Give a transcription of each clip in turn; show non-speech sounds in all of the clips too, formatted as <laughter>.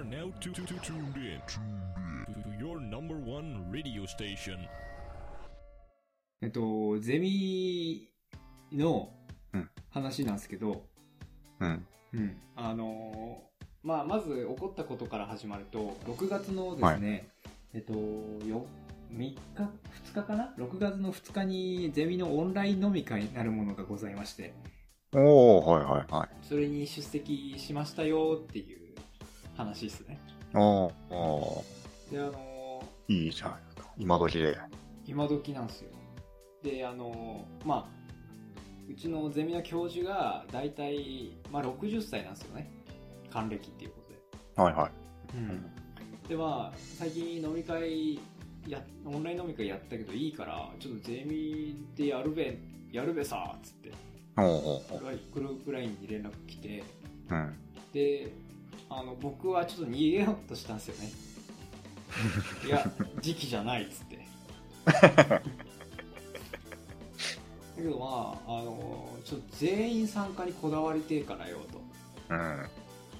are now tu- tu- tu- tuned in to your number one radio station. えっと、ゼミのうん話なんですけど、うん。うん。あのーまあ、まず起こったことから始まると、6月のですね、えっと、よ、3日、2日かな ?6 月の2日にゼミのオンライン飲み会なるものがございまして、おー、はいはいはい。それに出席しましたよっていう話ですね。おー、おで、あのーいいじゃないですか。今時で。ー今時なんですよ。で、あのーまあ、うちのゼミの教授が大体、まあ、60歳なんですよね。還暦っていうことで。はいはい。でまあ最近飲み会やオンライン飲み会やったけどいいからちょっとゼミでやるべやるべさっつっておー、おー、おーグループ LINE に連絡来てうん。であの僕はちょっと逃げようとしたんですよね。<laughs> いや時期じゃないっつって。だけどまああのちょっと全員参加にこだわりてえからよと。うん。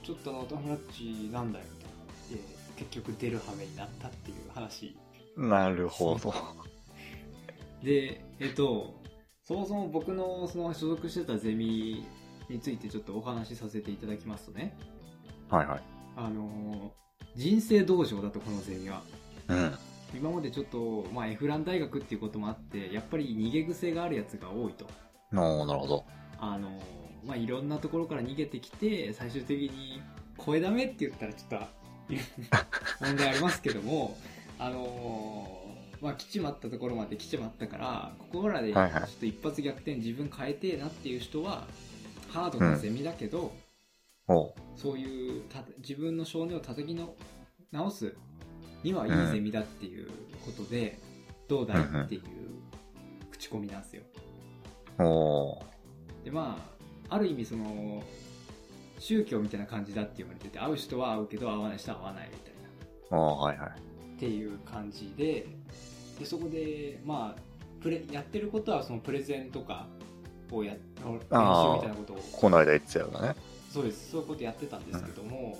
ちょっとあの友達なんだよみたいなで結局出る羽目になったっていう話。なるほど。でえっとそもそも僕のその所属してたゼミについてちょっとお話しさせていただきますとねはいはい。あの人生道場だとこのゼミはうん。今までちょっと、まあ、エフラン大学っていうこともあってやっぱり逃げ癖があるやつが多いとおー、なるほど。あのまあいろんなところから逃げてきて最終的に声だめって言ったらちょっと問題ありますけどもあのまあ来ちまったところまで来ちまったからここらでちょはいはいっと一発逆転自分変えてえなっていう人はハードなゼミだけど。そういうた自分の少年を叩きの直すにはいいゼミだっていうことで、どうだいっていう口コミなんですよ。でまあある意味その宗教みたいな感じだって言われてて会う人は会うけど会わない人は会わないみたいなはいはい。っていう感じででそこでまあプレやってることはそのプレゼンとかをや練習みたいなことをこの間言ってたよね。そうです。そういうことやってたんですけども、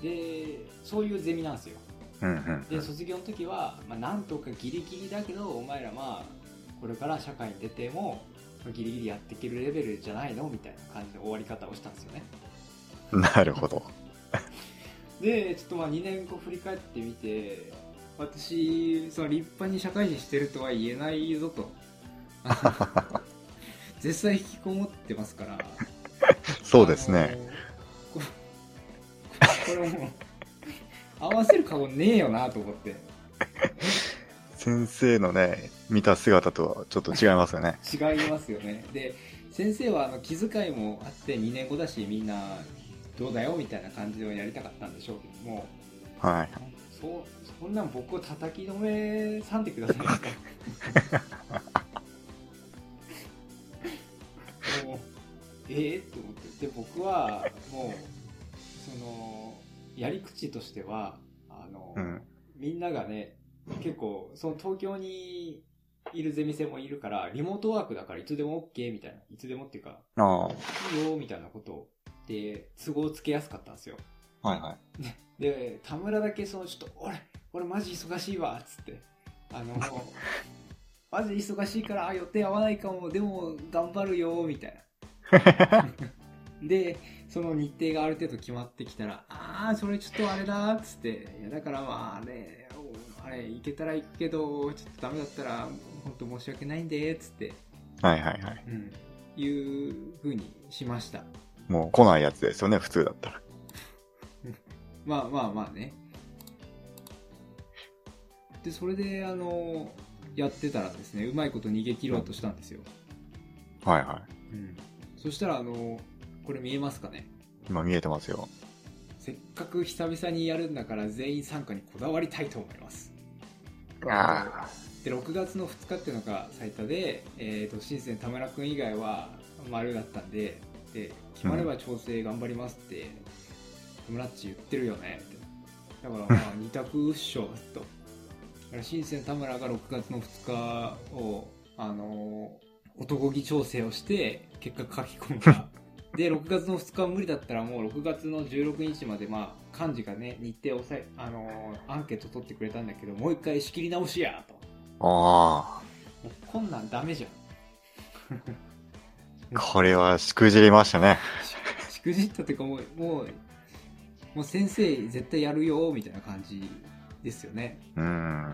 でそういうゼミなんですよ。で卒業の時は、まあ、なんとかギリギリだけどお前らまあこれから社会に出てもまあギリギリやっていけるレベルじゃないの？みたいな感じの終わり方をしたんですよね。なるほど。でちょっとまあ2年後振り返ってみて私その立派に社会人してるとは言えないぞと。<laughs> 絶対引きこもってますからそうですね。ここれもう合わせる顔ねえよなと思って先生のね、見た姿とはちょっと違いますよね。違いますよねで先生はあの気遣いもあって2年後だしみんなどうだよみたいな感じでやりたかったんでしょうけどもはい。そうそんなん僕を叩きのめさんでくださいよ <laughs> もうええって思で僕はもうそのやり口としてはあの、うん。みんながね結構その東京にいるゼミ生もいるからリモートワークだからいつでも OK みたいないつでもっていうかあいいよみたいなことで都合つけやすかったんですよあ。はいはい。で田村だけそのちょっと俺俺マジ忙しいわっつってあの <laughs> マジ忙しいからあ予定合わないかもでも頑張るよみたいな <laughs> でその日程がある程度決まってきたらああそれちょっとあれだっつっていやだからまああれあれ行けたら行くけどちょっとダメだったら本当申し訳ないんでっつって、はいはいはい。うん、いう風にしましたもう来ないやつですよね、普通だったら。<laughs> まあまあまあね。で、それで、あの、やってたらですね、うまいこと逃げ切ろうとしたんですよ。はいはい。うん。そしたら、あの、これ見えますかね？今見えてますよ。せっかく久々にやるんだから全員参加にこだわりたいと思います。あで、6月の2日っていうのが最多で、えっ、と、新鮮田村くん以外は丸だったんで、で、決まれば調整頑張りますって、田村っち言ってるよねって。だからまあ、<laughs> 二択っしょ、と。だから新鮮田村が6月の2日を、あのー男気調整をして、結果書き込んだで6月の2日は無理だったらもう6月の16日までまあ幹事がね日程を抑えあのーアンケート取ってくれたんだけどもう一回仕切り直しやとあもうこんなんダメじゃんあ、<laughs> これはしくじりましたね。し <laughs> しくじったっていうかもうもうもう先生絶対やるよみたいな感じですよねうん。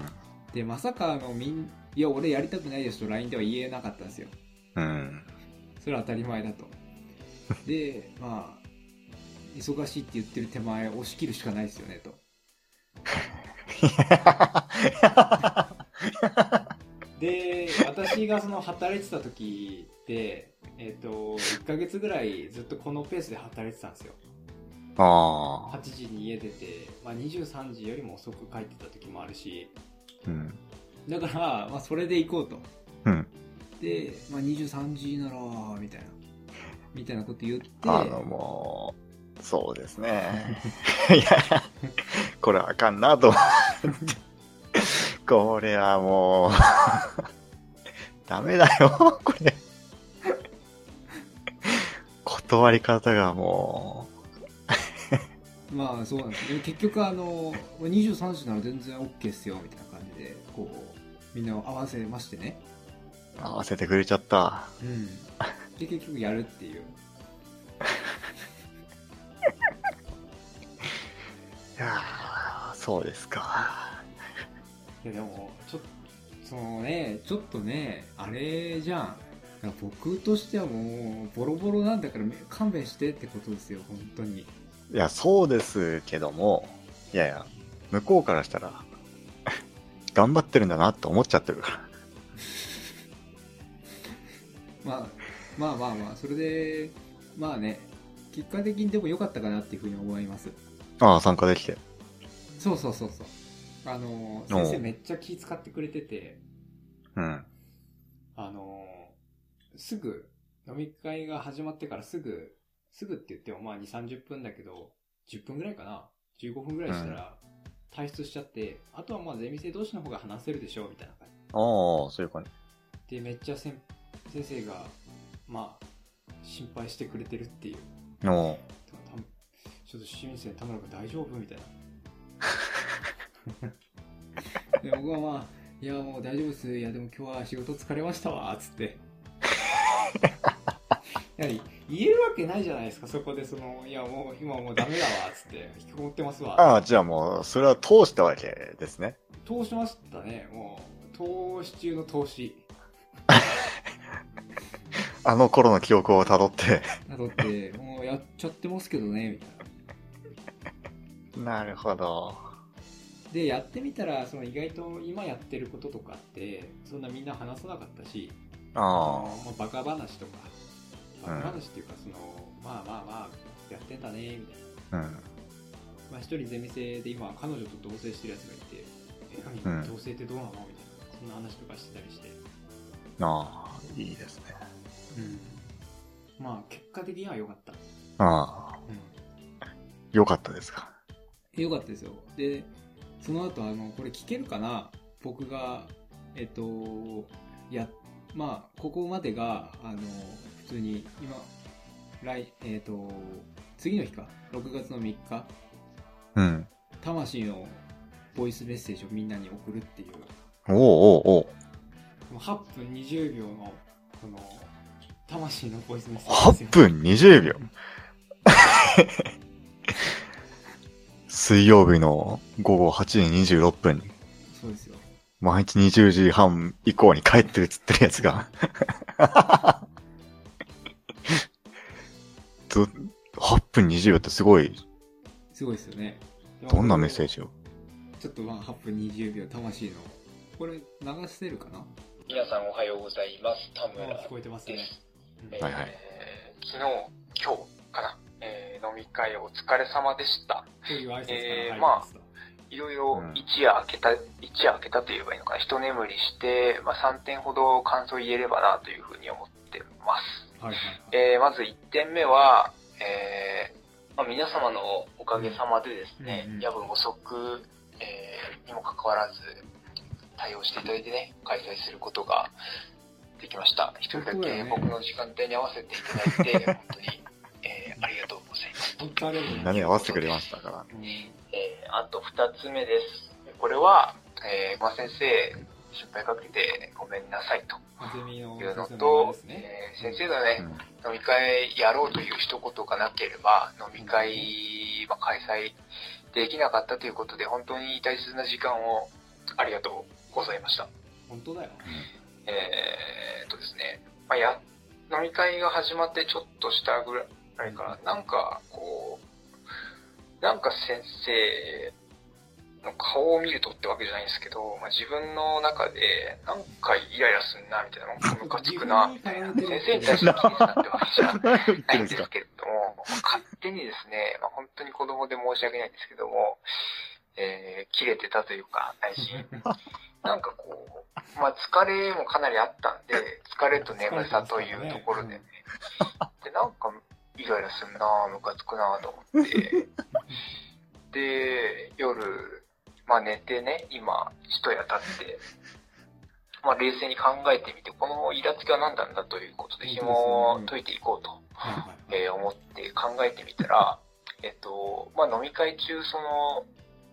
でまさかあのみんいや俺やりたくないですと LINE では言えなかったんですようん。それは当たり前だとでまあ忙しいって言ってる手前押し切るしかないですよねと <laughs> で私がその働いてた時でえっ、と1ヶ月ぐらいずっとこのペースで働いてたんですよああ。8時に家出て、まあ、23時よりも遅く帰ってた時もあるしうん。だから、まあ、それで行こうとうん。で、まあ、23時ならみたいなみたいなこと言ってあの、もう、そうですね。<laughs> いや、これあかんなと思って。これはもう、<laughs> ダメだよ、これ。断り方がもまあそうなんですで結局あの23時なら全然 OK っすよみたいな感じでこうみんなを合わせましてねう、合わせてくれちゃった。うんで結局やるっていういやー、そうですか。いやでもちょっとそのねちょっとねあれじゃん僕としてはもうボロボロなんだからめ勘弁してってことですよ本当にいや、そうですけども、いやいや、向こうからしたら、頑張ってるんだなって思っちゃってるから。<laughs> まあまあまあまあそれでまあね結果的にでも良かったかなっていうふうに思いますああ、参加できて。そうそうそうそうあの先生めっちゃ気使ってくれててうん。あのすぐ飲み会が始まってからすぐすぐって言ってもまあ2 3 0分だけど10分ぐらいかな15分ぐらいしたら退出しちゃって、あとはまあゼミ生同士の方が話せるでしょうみたいな感ああ、そういう感じ。じでめっちゃせん先生がまあ心配してくれてるっていう。おちょっと新生田村君大丈夫みたいな。で僕はまあいやもう大丈夫です。いやでも今日は仕事疲れましたわつって。やはり言えるわけないじゃないですかそこで。そのいやもう今もうダメだわつって。引きこもってますわ。ああ、じゃあもう、それは通したわけですね。投資しましたね。もう投資中の投資あの頃の記憶をたどって。などってもうやっちゃってますけどねみたいななるほど。でやってみたらその意外と今やってることとかってそんなみんな話さなかったしあまあ、バカ話とかバカ話っていうかその、まあまあまあやってんだねみたいなあ、うん。まあ一人ゼミ生で今彼女と同棲してるやつがいてえうん何同棲ってどうなの？みたいなそんな話とかしてたりしてああ、いいですね。うん。まあ結果的には良かった、ああ、うよかったですか。ん、良かったですよ。でその後あのこれ聞けるかな？僕がえっとやまあここまでがあの普通に今来えっと次の日か？6月の3日。うん。魂のボイスメッセージをみんなに送るっていう。おうおうおう。この8分20秒のこの魂のボイスメッセージです。8よ分20秒。<laughs> 水曜日の午後8時26分。に、そうですよ。毎日20時半以降に帰ってるっつってるやつが。<laughs> ど8分20秒ってすごい、すごいですよね。どんなメッセージジを？ちょっとまあ8分20秒魂の。これ流せるかな？皆さんおはようございます。田あ村聞こえてますねえーはいはい。昨日、今日かな、えー飲み会お疲れ様でした。えーまあいろいろうん一夜明けた、一夜明けたと言えばいいのかな、一眠りして、まあ、3点ほど感想言えればなというふうに思ってます。はいはいはい。えーまず1点目は、えーまあ、皆様のおかげさまでですね、うんうん。夜分遅く、えーにもかかわらず、対応していただいてね、開催することができました。一人だけ僕の時間帯に合わせていただいて、<laughs> 本当に本当ありがとうございます。何合わせてくれましたか？ら。うんえーあと二つ目です。これは、えー、まあ先生、心配かけてごめんなさいというのと。えー先生がね、うん飲み会やろうという一言がなければ、飲み会、まあ、開催できなかったということで、本当に大切な時間をありがとうございました。本当だよ。えーっとですね、まあ、や、飲み会が始まってちょっとしたぐらいから、なんか、こう、なんか先生の顔を見るとってわけじゃないんですけど、まあ、自分の中で、なんかイライラすんな、みたいな、なんかムカつくな、みたいな、先生に対して気になってわけじゃないんですけれども、<laughs> 勝手にですね、まあ、本当に子供で申し訳ないんですけども、えー、切れてたというか、内心。<laughs> なんかこう、まあ疲れもかなりあったんで、疲れと眠さというところでね、<laughs> で、なんかイライラすんなムカつくなと思って、<laughs> で、夜、まあ寝てね、今、一夜経って、まあ冷静に考えてみて、このイラつきは何なんだということで紐を解いていこうと。えー思って考えてみたら、<laughs> えっと、まあ、飲み会中、その、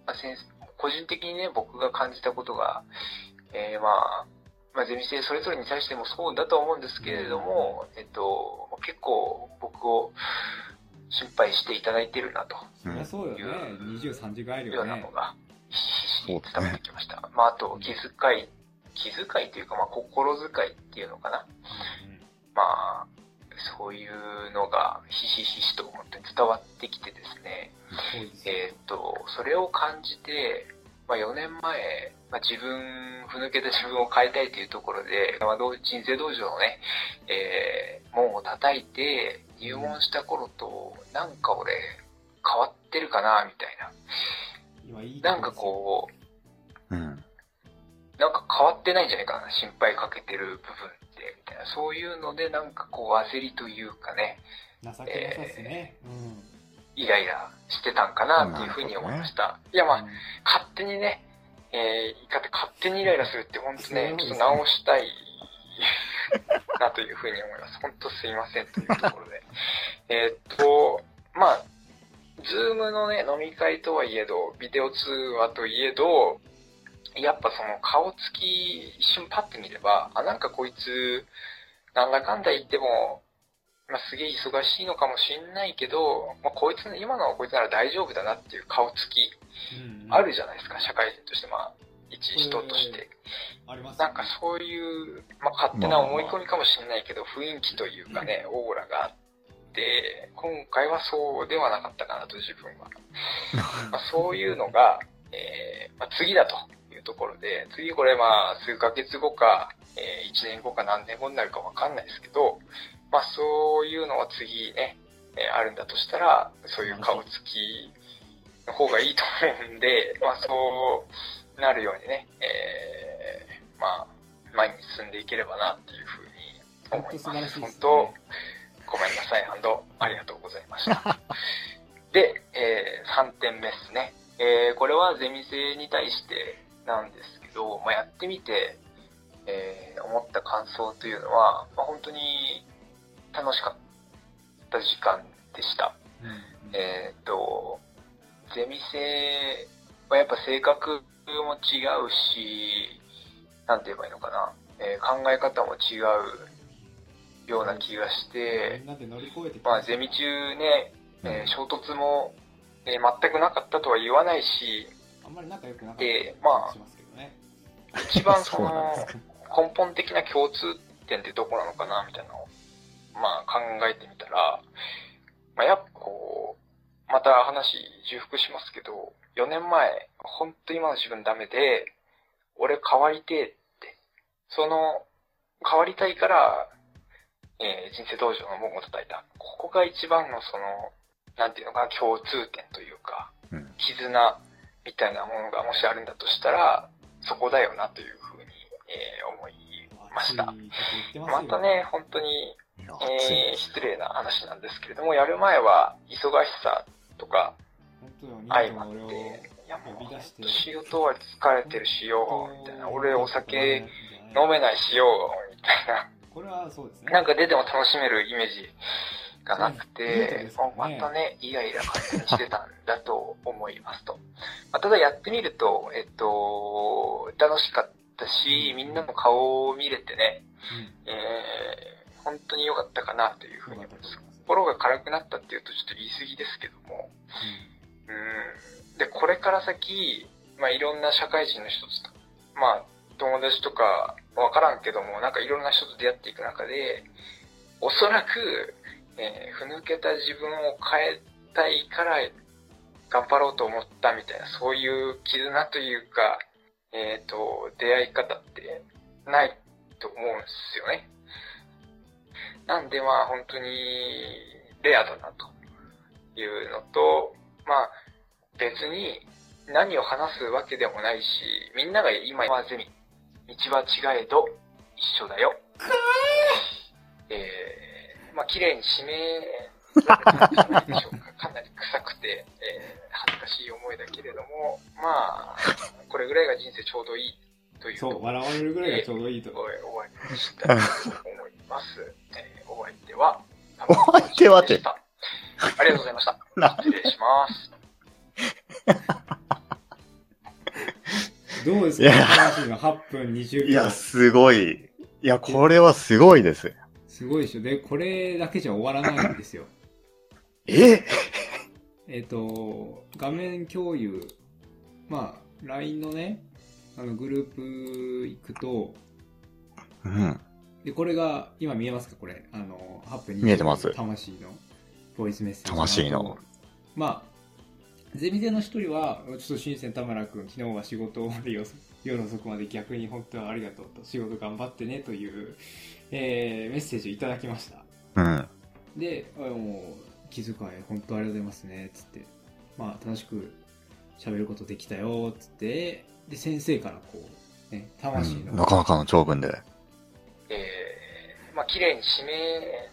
まあ、先生個人的にね、僕が感じたことが、えーまあ、まあ、ゼミ生それぞれに対してもそうだと思うんですけれども、えっと、結構僕を心配していただいてるなとそりゃそうよね。23時帰るいうよよね。うなのが、ひしひしに伝わってきました。まあ、あと、気遣い、気遣いというか、まあ、心遣いっていうのかな。まあ、そういうのがひしひしと思って伝わってきてですね、すよえっ、と、それを感じて、まあ、4年前、まあ、自分、ふぬけた自分を変えたいというところで、まあ、どう人生道場のね、えー門を叩いて入門した頃と、なんか俺、変わってるかな、みたいな。今いいなんかこう、うん。なんか変わってないんじゃないかな、心配かけてる部分って、みたいな。そういうので、なんかこう焦りというかね、情けなさっすね。うん。イライラしてたんかなっていうふうに思いました。いやまあ、勝手にね、えー、勝手にイライラするって本当ね、ちょっと直したいなというふうに思います。本当すいませんというところで。<laughs> えーっと、まあ、ズームのね、飲み会とはいえど、ビデオ通話といえど、やっぱその顔つき一瞬パッて見れば、あ、なんかこいつ、なんだかんだ言っても、まあ、すげえ忙しいのかもしんないけど、まあ、こいつの、今のこいつなら大丈夫だなっていう顔つき、うんあるじゃないですか、社会人として、まあ、一人として。ありますなんかそういう、まあ、勝手な思い込みかもしれないけど、雰囲気というかね、オーラがあって、今回はそうではなかったかなと、自分は。<laughs> まあ、そういうのが、えーまあ、次だというところで、次これまあ、数ヶ月後か、えー、1年後か何年後になるかわかんないですけど、まあ、そういうのは次ね、えーあるんだとしたら、そういう顔つきの方がいいと思うんで、まあ、そうなるようにね、えーまあ、前に進んでいければなっていうふうに本思います。本当、ごめんなさい、ありがとうございました。<laughs> で、えー3点目ですね。えーこれはゼミ生に対してなんですけど、まあ、やってみて、えー思った感想というのは、まあ、本当に楽しかった時間でした。うん。えーっと、ゼミ生はやっぱ性格も違うし、なんて言えばいいのかな、えー考え方も違うような気がして、まあ、ゼミ中ね、えー衝突も、えー全くなかったとは言わないし、あんまり仲良くなかったでまあ。一番その <laughs> 根本的な共通点ってどこなのかなみたいなのを、まあ考えてみたら、まあやっぱこう、また話重複しますけど、4年前、本当今の自分ダメで、俺変わりてえって、その、変わりたいから、えー人生道場の門を叩いた。ここが一番のその、なんていうのかな、共通点というか、うん絆みたいなものがもしあるんだとしたら、そこだよなというふうに、えー思いました。またね、本当に、えー失礼な話なんですけれども、やる前は忙しさとか本当よ、相まって、いやもう呼び出して、仕事は疲れてるしよう、みたいな。俺お酒飲飲めないしよう、みたいな。これはそうですね。なんか出ても楽しめるイメージがなくてまたね、イライラ勝手にしてたんだと思いますと。まあ、ただやってみると、えっと、楽しかったし、みんなの顔を見れてね、えー、本当に良かったかなというふううん。に思います。心が軽くなったっていうとちょっと言い過ぎですけども、うん。で、これから先、まあいろんな社会人の人と、まあ友達とかわからんけども、なんかいろんな人と出会っていく中で、おそらく、えー、ふぬけた自分を変えたいから頑張ろうと思ったみたいな、そういう絆というか、えっ、と、出会い方ってないと思うんですよね。なんでまあ本当にレアだなというのと、まあ別に何を話すわけでもないし、みんなが今はゼミ、道は違えど一緒だよ。えー、まあ綺麗に締めないでしょうか。<laughs> かなり臭くて、えー、恥ずかしい思いだけれども、まあ、これぐらいが人生ちょうどいいというそう、笑われるぐらいがちょうどいいと。終わりにしたいと思います。えー、お相手は、お相手はってでしたありがとうございました。な失礼します。<laughs> どうですか？いや話の8分20秒。いや、すごい。いや、これはすごいです。すごいでしょ。で、これだけじゃ終わらないんですよ。<laughs> え？えっと、画面共有、まあ、LINE のね、あの、グループ行くと、うん。で、これが、今見えますか？これ。あの、8分20秒見えてます魂の、ボイスメッセージ。魂の。まあ、ゼミ生の一人は、ちょっと新鮮田村君、昨日は仕事で夜夜遅くまで逆に本当はありがとうと、仕事頑張ってねという、えーメッセージをいただきました。うん。で、あもう、気遣い、本当ありがとうございますね、つって。まあ、楽しく喋ることできたよ、つって、で、先生からこう、ね、魂の、うんなかなかの長文で。えー、まあ綺麗に締め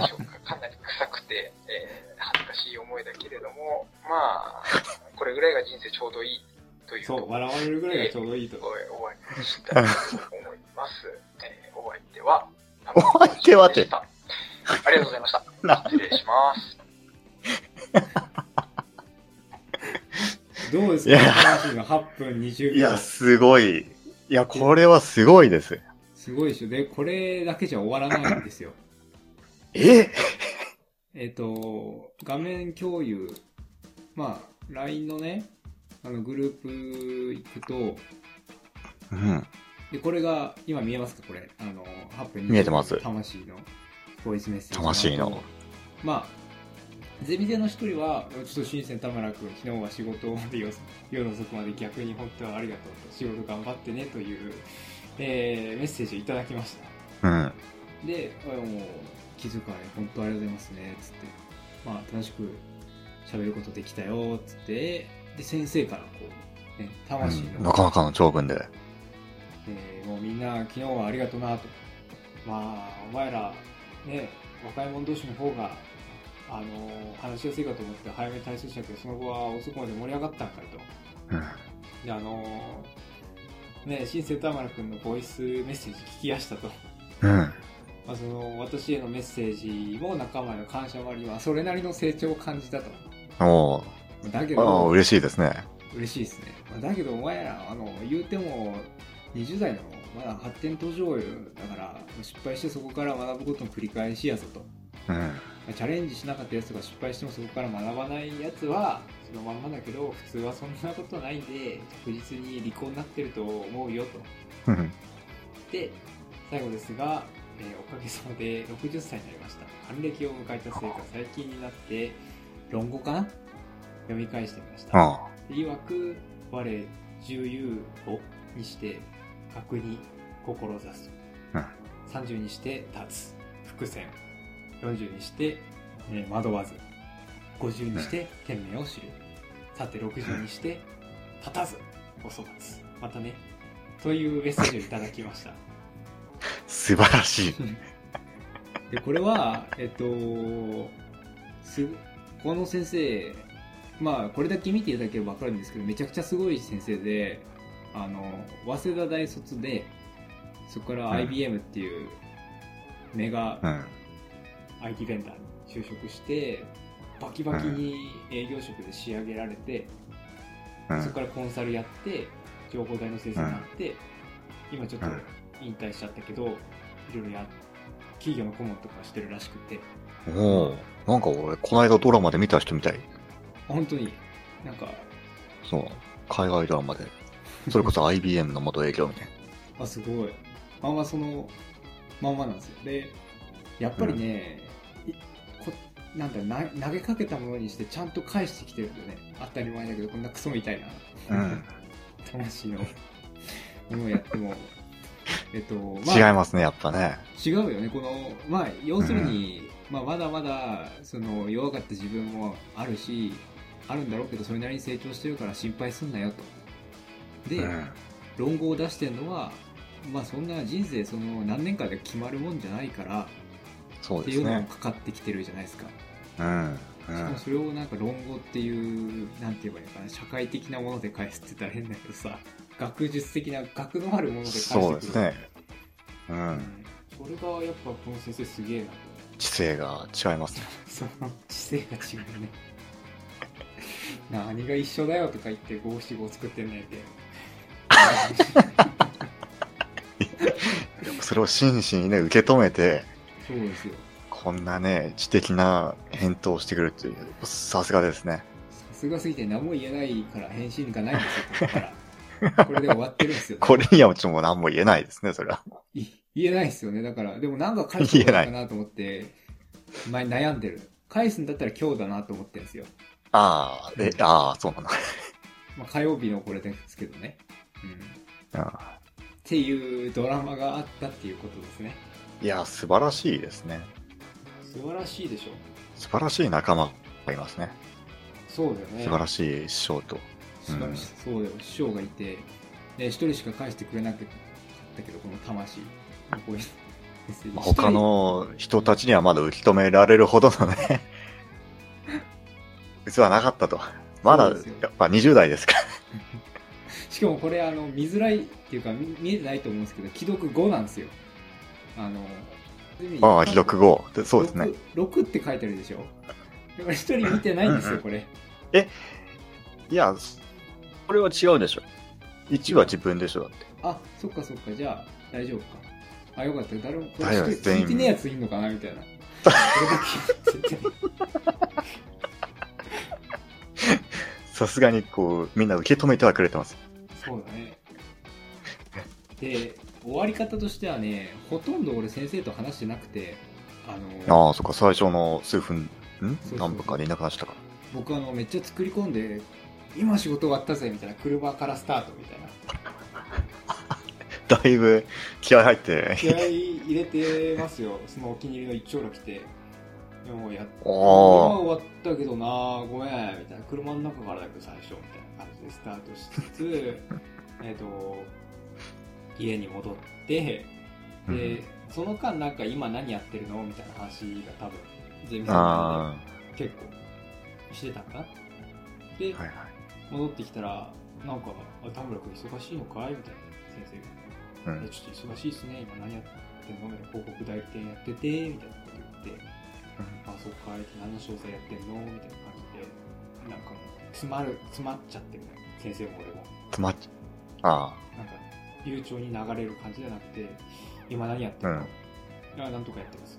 でしょうか。<laughs> かなり臭くて、えー、恥ずかしい思いだけれども、まあ、これぐらいが人生ちょうどいいというそう、笑われるぐらいがちょうどいいと。終わりにしたいと <laughs> 思います。えー、お相手は、お相手はってでしたありがとうございました。<laughs> な失礼します。どうですか？いや魂の8分20秒。いや、すごい。いや、これはすごいです。すごいでしょ。で、これだけじゃ終わらないんですよ。<laughs> え？えっと、画面共有、まあ、LINE のね、あの、グループ行くと、うん。で、これが、今見えますか？これ。あの、8分見えてます魂のボイスメッセージ。魂の。まあ、ゼミ生の一人は、ちょっと新鮮田村君、昨日は仕事で夜夜遅くまで逆に本当はありがとうと、仕事頑張ってねという、えーメッセージをいただきました。うん。で、あもう、気遣い、本当ありがとうございますね、つって。まあ、楽しく喋ることできたよ、つって。で、先生からこう、ね、魂の、うんなかなかの長文で。えーもうみんな昨日はありがとうなと。まあ、お前ら、ね、若い者同士の方が、あのー話しやすいかと思って早めに退出したけど、その後は遅くまで盛り上がったんかいと。うん。で、あのーね、新瀬田村君のボイスメッセージ聞きやしたと。うん。まあ、その私へのメッセージも仲間への感謝もあり、まあ、それなりの成長を感じたと。おだけど、嬉しいですね。嬉しいですね。まあだけど、お前ら、あの、言うても、20代のまだ発展途上よだから、失敗してそこから学ぶことの繰り返しやぞと。うん。まあチャレンジしなかったやつが失敗してもそこから学ばないやつは、そのまんまだけど、普通はそんなことないんで、確実に離婚になってると思うよと。うん。で、最後ですが、えーおかげさまで60歳になりました。還暦を迎えたせいか、最近になって、論語かな？読み返してみました。あ。曰く我重有をにして格に志す。と、うん。30にして立つ。伏線40にして、えー惑わず50にして天命を知る、さて60にして立たずお粗末。またねというメッセージをいただきました。<laughs> 素晴らしい。でこれはえっとすこの先生まあこれだけ見ていただければ分かるんですけどめちゃくちゃすごい先生であの早稲田大卒でそこからうん IBM っていうメガうん。IT ベンダーに就職してバキバキに営業職で仕上げられて、うん。そこからコンサルやって情報代の先生になって、今ちょっとうん。引退しちゃったけど、いろいろや企業の顧問とかしてるらしくて。おおなんか俺、この間ドラマで見た人みたい。本当に。なんかそう。海外ドラマで。それこそ <laughs> IBM の元営業みたいあすごい。まんまそのまんまなんですよ。でやっぱりね、なんだな投げかけたものにしてちゃんと返してきてるんだよね当たり前だけどこんなクソみたいなな。うん。<laughs> 魂のものをやってもえっとま違いますね、やっぱね。違うよねこのまあ要するに、まあ、まだまだその弱かった自分もあるしあるんだろうけどそれなりに成長してるから心配すんなよとで、うん。論語を出してるのはまあそんな人生その何年かで決まるもんじゃないからっていうのもそうですね。かかってきてるじゃないですか、うん。うしかもん。それをなんか論語っていうなんて言えばいいのかな社会的なもので返すって言ったら変だけどさ学術的な学のあるもので返してくるそうですね。う。うんんそれがやっぱこの先生すげえなと知性が違いますね。その知性が違うね <laughs> 何が一緒だよとか言って五七五作ってんねんって <laughs> それを真摯にね、受け止めて、そうですよ。こんなね、知的な返答をしてくるっていう、さすがですね。さすがすぎて何も言えないから返信がないんですよここから。<laughs> これで終わってるんですよ。これにはもちろん何も言えないですね、それは。い言えないですよね。だからでもなんか返すのかなと思って前悩んでる。返すんだったら今日だなと思ってるんですよ、ああ、え、ああ、そうなんだ。まあ、火曜日のこれですけどね、うん、っあていうドラマがあったっていうことですね。ーいや、素晴らしいですね。素晴らしいでしょ素晴らしい仲間がいますね。そうだよね素晴らしい師匠と。素晴らしいそうだよ師匠がいてで一人しか返してくれなかったけどこの魂他の人たちにはまだ受け止められるほどのね、<laughs> 器はなかったと。まだ、やっぱ20代ですから。<laughs> しかもこれあの見づらいっていうか見見えてないと思うんですけど既読5なんですよあのああ、記録後。でそうですね。6, 6って書いてあるでしょ？だから一人見てないんですよ、これいや、これは違うでしょ。1は自分でしょ、だって。あそっかそっかじゃあ大丈夫かあよかった誰もこ大丈夫れ聞いてねえやついんのかなみたいな <laughs> さすがにこう、みんな受け止めてはくれてます。そうだねで終わり方としてはねほとんど俺先生と話してなくてあのああ、そっか、最初の数分、ん？何分かでいなくなっちゃったか？僕あのめっちゃ作り込んで今仕事終わったぜみたいな車からスタートみたいな。ら。<laughs> だいぶ気合入って、気合い入れてますよ。そのお気に入りの一丁羅来て。でもやっ今おー終わったけどなごめんみたいな。車の中からだけど最初みたいな感じでスタートしつつ <laughs> えっと家に戻ってで、その間なんか今何やってるのみたいな話が多分ゼミさん結構してたかなで、あ、はいはい。戻ってきたらなんか「あ田村君忙しいのかい?」みたいな先生が。うん。ちょっと忙しいっすね、今何やってんのみたいな広告代理店やってて、みたいなこと言って、あ、そっか、って何の詳細やってんのみたいな感じで、なんか詰まる、詰まっちゃってる先生も俺も。つまっちあなんか、流暢に流れる感じじゃなくて、今何やってんの、うん。いや、なんとかやってます。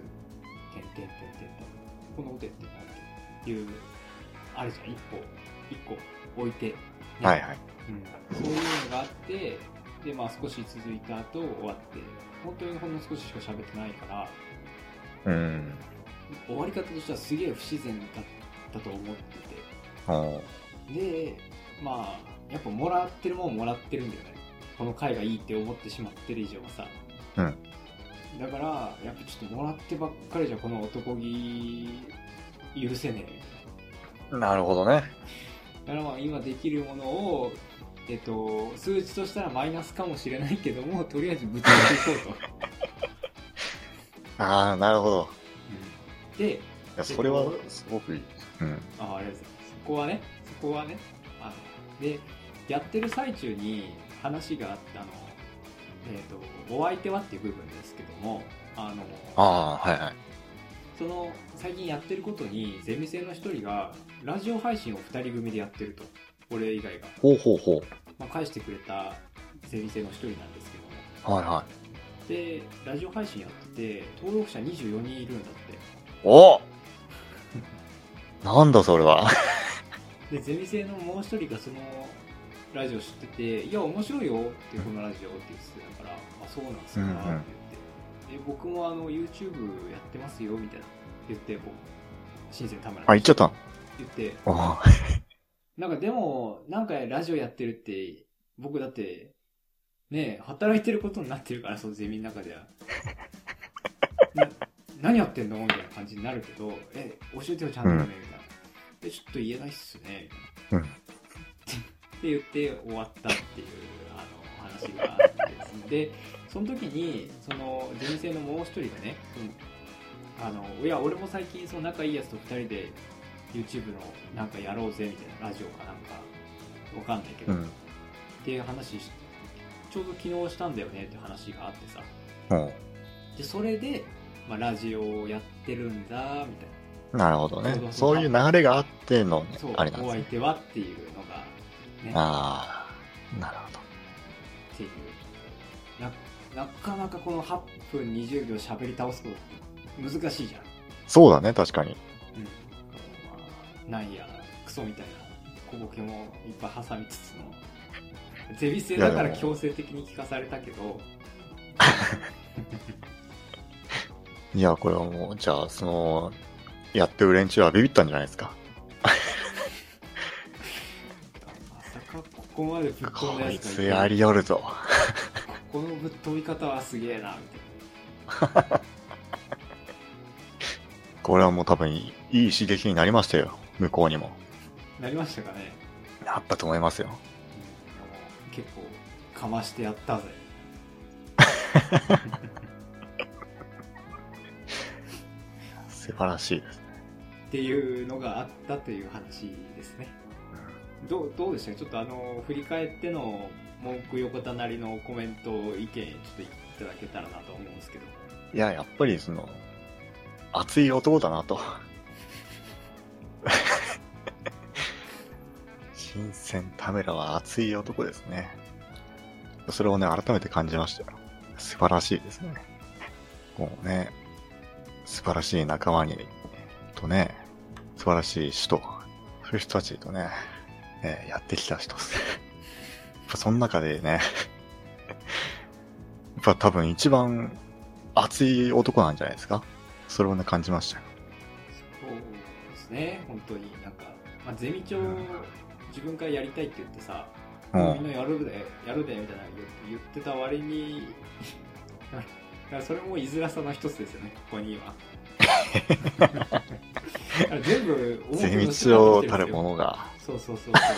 てんてんてんてんと。このことやってんのっていう、あるじゃん、一歩、一個置いて、ねあ、はいはい。うん、そういうのがあってでまあ少し続いた後終わって。本当にほんの少ししか喋ってないから。うん。終わり方としてはすげえ不自然だったと思ってて。でまあやっぱもらってるもんもらってるんだよねこの回がいいって思ってしまってる以上はさうん。だからやっぱちょっともらってばっかりじゃこの男気許せねえなるほどね。だからまあ今できるものをえっと、数値としたらマイナスかもしれないけどもとりあえずぶつけていこうと <laughs> ああ、なるほど。で、いや、それはすごくいい。うん。あありがとうございます。そこはね、そこはね、あので、やってる最中に話があったあの、えっ、と、お相手はっていう部分ですけども、あの、ああ、はいはい。その最近やってることにゼミ生の一人がラジオ配信を2人組でやってると俺以外が、ほうほうほまあ、返してくれたゼミ生の一人なんですけどもう。はいはい。でラジオ配信やってて登録者24人いるんだっておなんだそれは。<laughs> でゼミ生のもう一人がそのラジオ知ってて「いや面白いよ」ってこのラジオって言ってたから「あそうなんですか」うんうん。って言って。で僕もあの YouTube やってますよみたいな。言って僕新鮮田村あ、言っちゃった？の言って。おー。<laughs> なんかでもなんかラジオやってるって僕だってね働いてることになってるからそのゼミの中では。<laughs> な何やってんの？みたいな感じになるけどえ教えてよちゃんとね、みたいな。えちょっと言えないっすねみたいな、うん <laughs> って言って終わったっていうあの話があってですね。でその時にそのゼミ生のもう一人がねそのあのいや俺も最近その仲いいやつと二人で YouTube のなんかやろうぜみたいなラジオかなんかわかんないけど、うん。っていう話しちょうど昨日したんだよねって話があってさ。おでそれで、まあ、ラジオをやってるんだみたいな。るほどね。そういう流れがあってのなそうあれなんおですね。相手はっていうねああ、なるほど。っていうななかなかこの8分20秒喋り倒すことって難しいじゃん、そうだね、確かに。うんまあ、なんやクソみたいな小ボケもいっぱい挟みつつのゼビ生だから強制的に聞かされたけどいや、これはもう、じゃあ、その、やってる連中はビビったんじゃないですか。ここまでぶっ飛んだやつつやりよるぞ。ここのぶっ飛び方はすげえなみたいなこれはもう多分いい刺激になりましたよ。向こうにも。なりましたかね、なったと思いますよ。うん、結構かましてやったぜ <laughs> 素晴らしいですね。っていうのがあったという話ですねどうどうでしたかちょっとあの振り返っての文句横田なりのコメント意見ちょっといただけたらなと思うんですけどいや、やっぱりその、熱い男だなと。<laughs> 新鮮タメラは熱い男ですね。それをね、改めて感じましたよ。素晴らしいですね。もうね、素晴らしい仲間に、とね、素晴らしい人、そういう人たちとね、えーやってきた人です。やっぱその中でね、<laughs> やっぱ多分一番熱い男なんじゃないですか？それをね、感じましたよ。そうですね。本当に。なんか、まあ、ゼミ長自分からやりたいって言ってさ、うんみんなやるでやるでみたいな言言ってた割に <laughs> それも居づらさの一つですよね。ここには。<laughs> 全部ゼミ長たるものが。そうそうそうそう <laughs>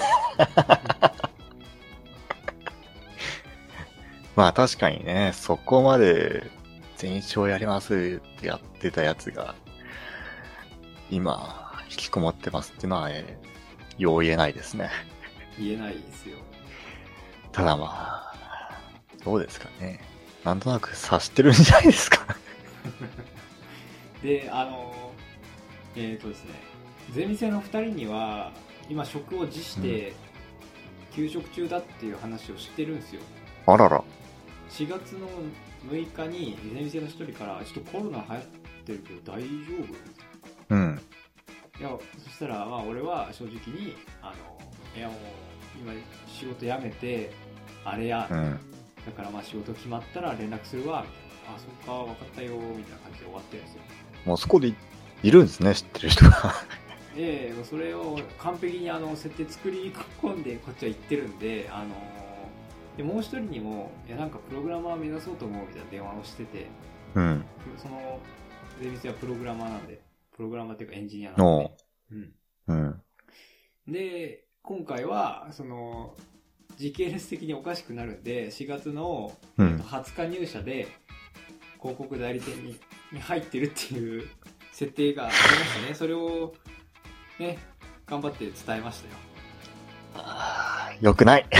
まあ確かにね、そこまでゼミ長やりますってやってたやつが、今、引きこもってますっていうのは、えーよう言えないですね。言えないですよただまあ、どうですかね。なんとなく察してるんじゃないですか。であのえっ、とですねゼミ生の2人には今職を辞して休職中だっていう話を知ってるんですよあらら。4月の6日にゼミ生の1人からちょっとコロナ流行ってるけど大丈夫？うん。いやそしたらまあ俺は正直にあのいやもう今仕事辞めてあれや、うん。だからまあ仕事決まったら連絡するわみたいなあそっか分かったよみたいな感じで終わってるんですよもうそこでいいるんですね、知ってる人が。ええそれを完璧にあの設定作り込んでこっちは言ってるんであのでもう一人にもいやなんかプログラマー目指そうと思うみたいな電話をしててうん。そのゼミ生はプログラマーなんでプログラマーっていうかエンジニアなんで、うん、うん。で今回はその時系列的におかしくなるんで4月のうん。20日入社で広告代理店にに入ってるっていう設定がありましたねそれをね頑張って伝えましたよ。あーよくない。<laughs>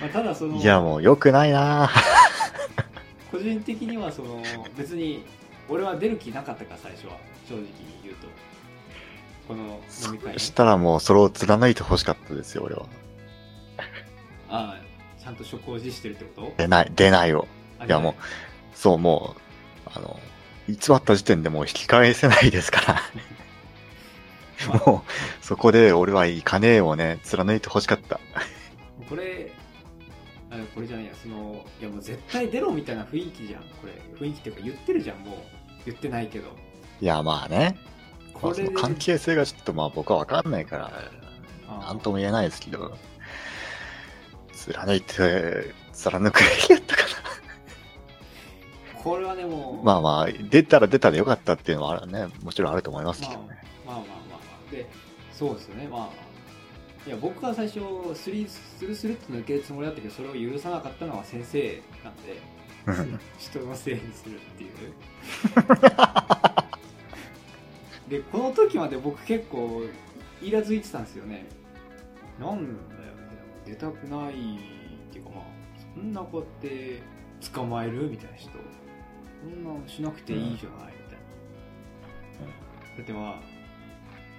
まあ、ただそのいや、もうよくないな。こ個人的にはその別に俺は出る気なかったから最初は。正直に言うと。この飲み会ねそしたらもうそれを貫いてほしかったですよ、俺は。ああちゃんと職を辞してるってこと？出ない、出ないを。あいやもう、そう、もう、あの、偽った時点でもう引き返せないですから。まあ。もう、そこで俺は行かねえをね、貫いてほしかった。これあこれじゃないやそのいやもう絶対出ろみたいな雰囲気じゃん。これ雰囲気っていうか言ってるじゃんもう。言ってないけど。いや、まあね。これで。の関係性がちょっとまあ僕は分かんないから、ああなんとも言えないですけど、貫いて、貫くべきやったかこれはでもな。まあまあ、出たら出たでよかったっていうのはあるね、もちろんあると思いますけどね。まあまあまあまあでそうですよね。まあいや僕は最初スリスルスルっと抜けるつもりだったけどそれを許さなかったのは先生なんでうん。人のせいにするっていう。<laughs> でこの時まで僕結構イラついてたんですよね。なんだよ出たくないっていうかまあそんな子って捕まえる？みたいな人そんなのしなくていいじゃないみたいな、だってまあ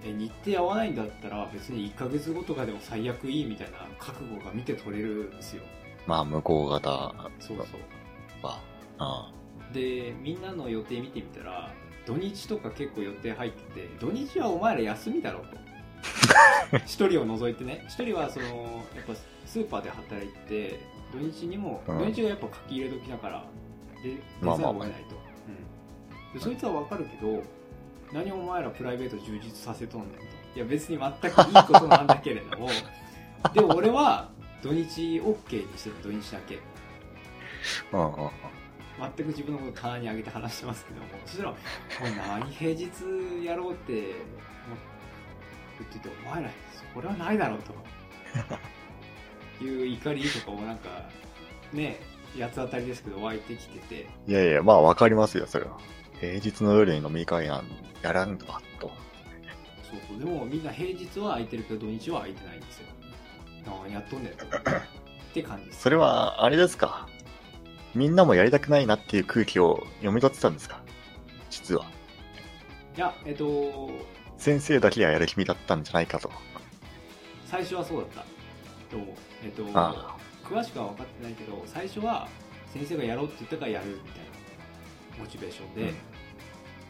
え日程合わないんだったら別に1ヶ月後とかでも最悪いいみたいな覚悟が見て取れるんですよ。まあ、向こう方そうそう。は、あでみんなの予定見てみたら土日とか結構予定入ってて土日はお前ら休みだろと。<laughs> 一人を除いてね。一人はそのやっぱスーパーで働いて土日にも、うん。土日がやっぱ書き入れ時だからでまあまあ。いを得ないと、うん、でそいつはわかるけど何お前らプライベート充実させとんねんと。いや別に全くいいことなんだけれども。<laughs> でも俺は土日 OK にしてる土日だけ。うんうんうん。全く自分のこと棚に上げて話してますけども。そしたら「お前何平日やろうって言っててお前らそれはないだろ」うと。<laughs> いう怒りとかもなんかね八つ当たりですけど湧いてきてていやいや、まあわかりますよ、それは。平日の夜に飲み会なんやらんわ、と。そうそうでもみんな平日は空いてるけど土日は空いてないんですよあやっとんねんとって感じですそれは、あれですか。みんなもやりたくないなっていう空気を読み取ってたんですか？実は。いやえっと先生だけがやる気味だったんじゃないかと。最初はそうだったとえっとあ詳しくは分かってないけど最初は先生がやろうって言ったからやるみたいなモチベーションで、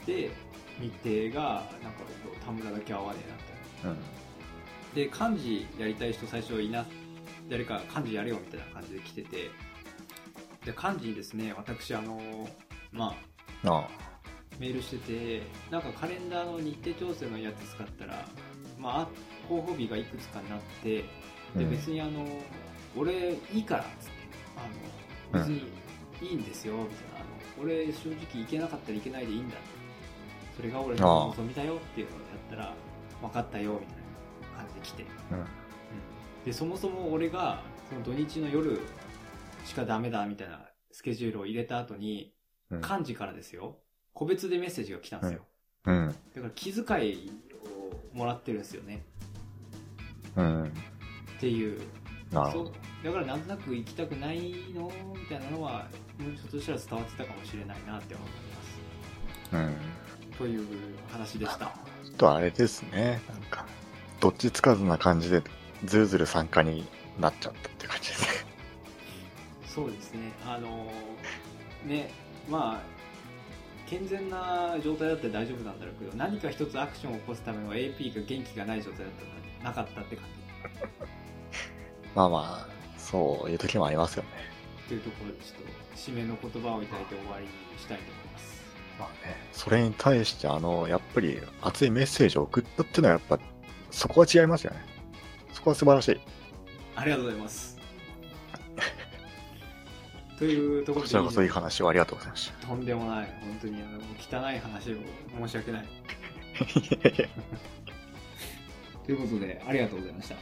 で日程がなんか田村だけ合わねえなってうん。で漢字やりたい人最初いな誰か漢字やれよみたいな感じで来てて。で漢字にですね私あのまああメールしててなんかカレンダーの日程調整のやつ使ったらまあ候補日がいくつかになってでうん。別にあの、俺いいからっつってあの別にいいんですよみたいなあの俺正直行けなかったらいけないでいいんだってそれが俺の望みだよっていうのをやったら分かったよみたいな感じで来て、うん。うん。でそもそも俺がその土日の夜しかダメだみたいなスケジュールを入れた後にうん。幹事からですよ個別でメッセージが来たんですよ、うん。だから気遣いをもらってるんですよね。うん。っていう。なるほど。だからなんとなく行きたくないのみたいなのはもうひょっとしたら伝わってたかもしれないなって思いまうん。すという話でしたちょっとあれですね。なんか、どっちつかずな感じで、ずるずる参加になっちゃったって感じですね。そうですねあのねまあ健全な状態だったら大丈夫なんだろうけど何か一つアクションを起こすための AP が元気がない状態だったらなかったって感 <laughs> まあまあ、そういう時もありますよね。じというところでちょっと締めの言葉をいただいて終わりにしたいと思いますまあね、それに対して、あの、やっぱり熱いメッセージを送ったっていうのはやっぱ、そこは違いますよね。そこは素晴らしい。ありがとうございます <laughs> というところでこちらこそいいい話をありがとうございましとんでもない本当にあの汚い話を申し訳ないた。<laughs> ということでありがとうございました